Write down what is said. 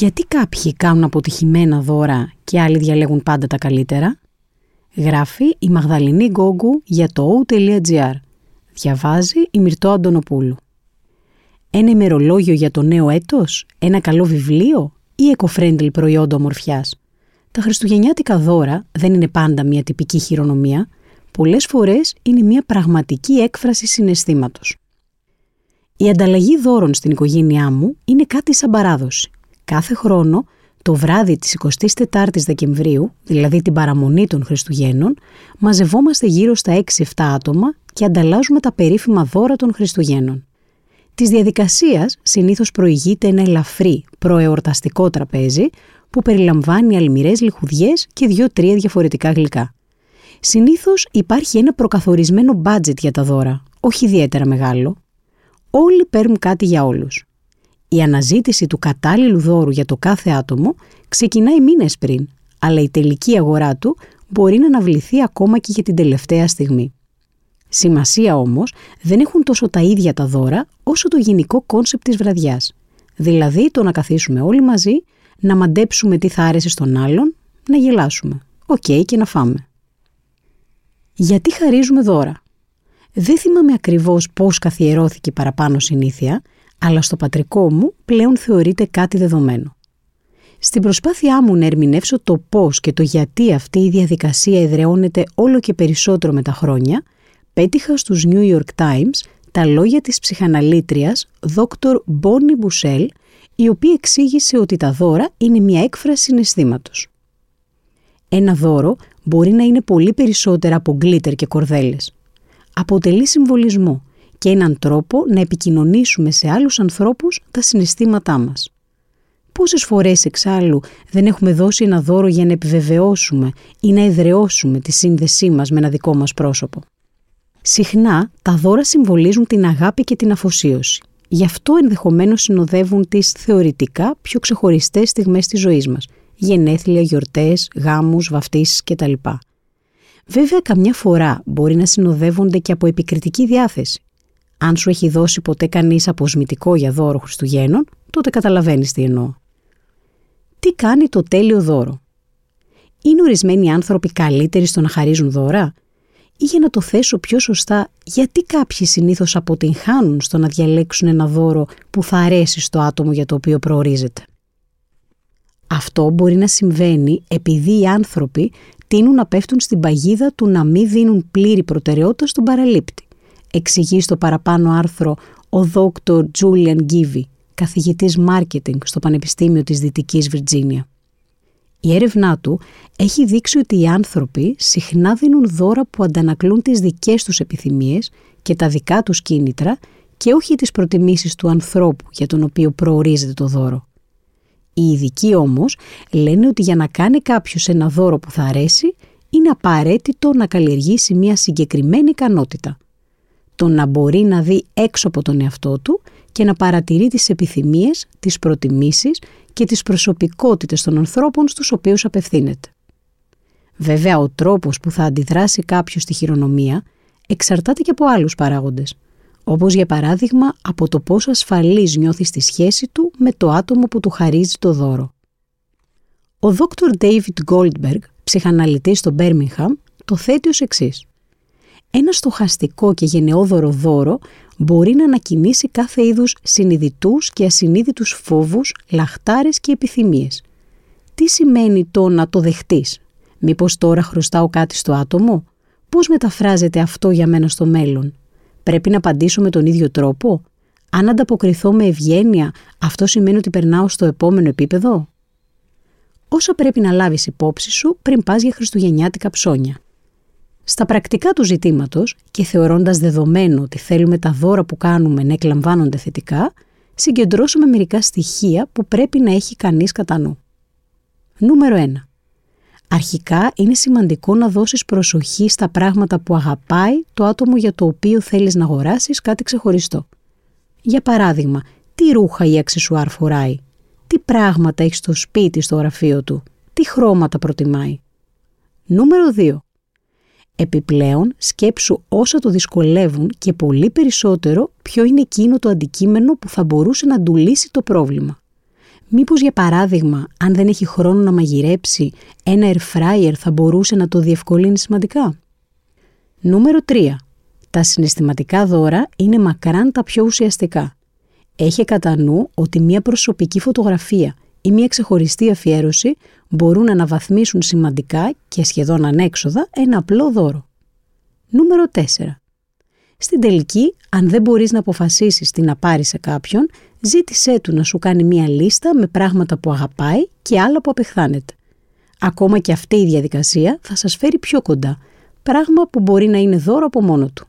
Γιατί κάποιοι κάνουν αποτυχημένα δώρα και άλλοι διαλέγουν πάντα τα καλύτερα; Γράφει η Μαγδαληνή Γκόγκου για το o.gr. Διαβάζει η Μυρτώ Αντωνοπούλου. Ένα ημερολόγιο για το νέο έτος, ένα καλό βιβλίο ή eco-friendly προϊόντα ομορφιάς; Τα χριστουγεννιάτικα δώρα δεν είναι πάντα μια τυπική χειρονομία, πολλές φορές είναι μια πραγματική έκφραση συναισθήματος. Η ανταλλαγή δώρων στην οικογένειά μου είναι κάτι σαν παράδοση. Κάθε χρόνο, το βράδυ της 24ης Δεκεμβρίου, δηλαδή την παραμονή των Χριστουγέννων, μαζευόμαστε γύρω στα 6-7 άτομα και ανταλλάζουμε τα περίφημα δώρα των Χριστουγέννων. Της διαδικασίας συνήθως προηγείται ένα ελαφρύ προεορταστικό τραπέζι που περιλαμβάνει αλμυρές λιχουδιές και δύο-τρία διαφορετικά γλυκά. Συνήθως υπάρχει ένα προκαθορισμένο μπάτζετ για τα δώρα, όχι ιδιαίτερα μεγάλο. Όλοι παίρνουν κάτι για όλους. Η αναζήτηση του κατάλληλου δώρου για το κάθε άτομο ξεκινάει μήνες πριν, αλλά η τελική αγορά του μπορεί να αναβληθεί ακόμα και για την τελευταία στιγμή. Σημασία όμως δεν έχουν τόσο τα ίδια τα δώρα όσο το γενικό concept της βραδιάς. Δηλαδή το να καθίσουμε όλοι μαζί, να μαντέψουμε τι θα άρεσε στον άλλον, να γελάσουμε. Οκ και να φάμε. Γιατί χαρίζουμε δώρα; Δεν θυμάμαι ακριβώς πώς καθιερώθηκε παραπάνω συνήθεια, αλλά στο πατρικό μου πλέον θεωρείται κάτι δεδομένο. Στην προσπάθειά μου να ερμηνεύσω το πώς και το γιατί αυτή η διαδικασία εδραιώνεται όλο και περισσότερο με τα χρόνια, πέτυχα στους New York Times τα λόγια της ψυχαναλήτριας Dr. Bonnie Boussel, η οποία εξήγησε ότι τα δώρα είναι μια έκφραση συναισθήματος. Ένα δώρο μπορεί να είναι πολύ περισσότερα από γκλίτερ και κορδέλες. Αποτελεί συμβολισμό και έναν τρόπο να επικοινωνήσουμε σε άλλους ανθρώπους τα συναισθήματά μας. Πόσες φορές εξάλλου δεν έχουμε δώσει ένα δώρο για να επιβεβαιώσουμε ή να εδραιώσουμε τη σύνδεσή μας με ένα δικό μας πρόσωπο; Συχνά τα δώρα συμβολίζουν την αγάπη και την αφοσίωση. Γι' αυτό ενδεχομένως συνοδεύουν τις θεωρητικά πιο ξεχωριστές στιγμές της ζωής μας. Γενέθλια, γιορτές, γάμους, βαφτίσεις κτλ. Βέβαια, καμιά φορά μπορεί να συνοδεύονται και από επικριτική διάθεση. Αν σου έχει δώσει ποτέ κανείς αποσμητικό για δώρο Χριστουγέννων, τότε καταλαβαίνεις τι εννοώ. Τι κάνει το τέλειο δώρο; Είναι ορισμένοι άνθρωποι καλύτεροι στο να χαρίζουν δώρα, ή για να το θέσω πιο σωστά, γιατί κάποιοι συνήθως αποτυγχάνουν στο να διαλέξουν ένα δώρο που θα αρέσει στο άτομο για το οποίο προορίζεται; Αυτό μπορεί να συμβαίνει επειδή οι άνθρωποι τείνουν να πέφτουν στην παγίδα του να μην δίνουν πλήρη προτεραιότητα στον παραλήπτη. Εξηγεί στο παραπάνω άρθρο ο Dr. Julian Givi, καθηγητής marketing στο Πανεπιστήμιο της Δυτικής Βιρτζίνια. Η έρευνά του έχει δείξει ότι οι άνθρωποι συχνά δίνουν δώρα που αντανακλούν τις δικές τους επιθυμίες και τα δικά τους κίνητρα και όχι τις προτιμήσεις του ανθρώπου για τον οποίο προορίζεται το δώρο. Οι ειδικοί όμως λένε ότι για να κάνει κάποιος ένα δώρο που θα αρέσει είναι απαραίτητο να καλλιεργήσει μια συγκεκριμένη ικανότητα. Το να μπορεί να δει έξω από τον εαυτό του και να παρατηρεί τις επιθυμίες, τις προτιμήσεις και τις προσωπικότητες των ανθρώπων στους οποίους απευθύνεται. Βέβαια, ο τρόπος που θα αντιδράσει κάποιος στη χειρονομία εξαρτάται και από άλλους παράγοντες, όπως για παράδειγμα από το πόσο ασφαλής νιώθει στη σχέση του με το άτομο που του χαρίζει το δώρο. Ο Dr. David Goldberg, ψυχαναλυτής στο Birmingham, το θέτει ως εξής. Ένα στοχαστικό και γενναιόδωρο δώρο μπορεί να ανακοινήσει κάθε είδους συνειδητούς και ασυνείδητους φόβους, λαχτάρες και επιθυμίες. Τι σημαίνει το να το δεχτείς; Μήπως τώρα χρωστάω κάτι στο άτομο; Πώς μεταφράζεται αυτό για μένα στο μέλλον; Πρέπει να απαντήσω με τον ίδιο τρόπο; Αν ανταποκριθώ με ευγένεια, αυτό σημαίνει ότι περνάω στο επόμενο επίπεδο; Όσα πρέπει να λάβεις υπόψη σου πριν πας για χριστουγεννιάτικα ψώνια. Στα πρακτικά του ζητήματος και θεωρώντας δεδομένο ότι θέλουμε τα δώρα που κάνουμε να εκλαμβάνονται θετικά, συγκεντρώσουμε μερικά στοιχεία που πρέπει να έχει κανείς κατά νου. Νούμερο 1. Αρχικά είναι σημαντικό να δώσεις προσοχή στα πράγματα που αγαπάει το άτομο για το οποίο θέλεις να αγοράσεις κάτι ξεχωριστό. Για παράδειγμα, τι ρούχα ή αξισουάρ φοράει, τι πράγματα έχει στο σπίτι στο γραφείο του, τι χρώματα προτιμάει; Νούμερο 2. Επιπλέον, σκέψου όσα το δυσκολεύουν και πολύ περισσότερο ποιο είναι εκείνο το αντικείμενο που θα μπορούσε να του λύσει το πρόβλημα. Μήπως για παράδειγμα, αν δεν έχει χρόνο να μαγειρέψει, ένα air fryer θα μπορούσε να το διευκολύνει σημαντικά; Νούμερο 3. Τα συναισθηματικά δώρα είναι μακράν τα πιο ουσιαστικά. Έχει κατά νου ότι μια προσωπική φωτογραφία ή μια ξεχωριστή αφιέρωση μπορούν να αναβαθμίσουν σημαντικά και σχεδόν ανέξοδα ένα απλό δώρο. Νούμερο 4. Στην τελική, αν δεν μπορείς να αποφασίσεις τι να πάρεις σε κάποιον, ζήτησέ του να σου κάνει μία λίστα με πράγματα που αγαπάει και άλλα που απεχθάνεται. Ακόμα και αυτή η διαδικασία θα σας φέρει πιο κοντά, πράγμα που μπορεί να είναι δώρο από μόνο του.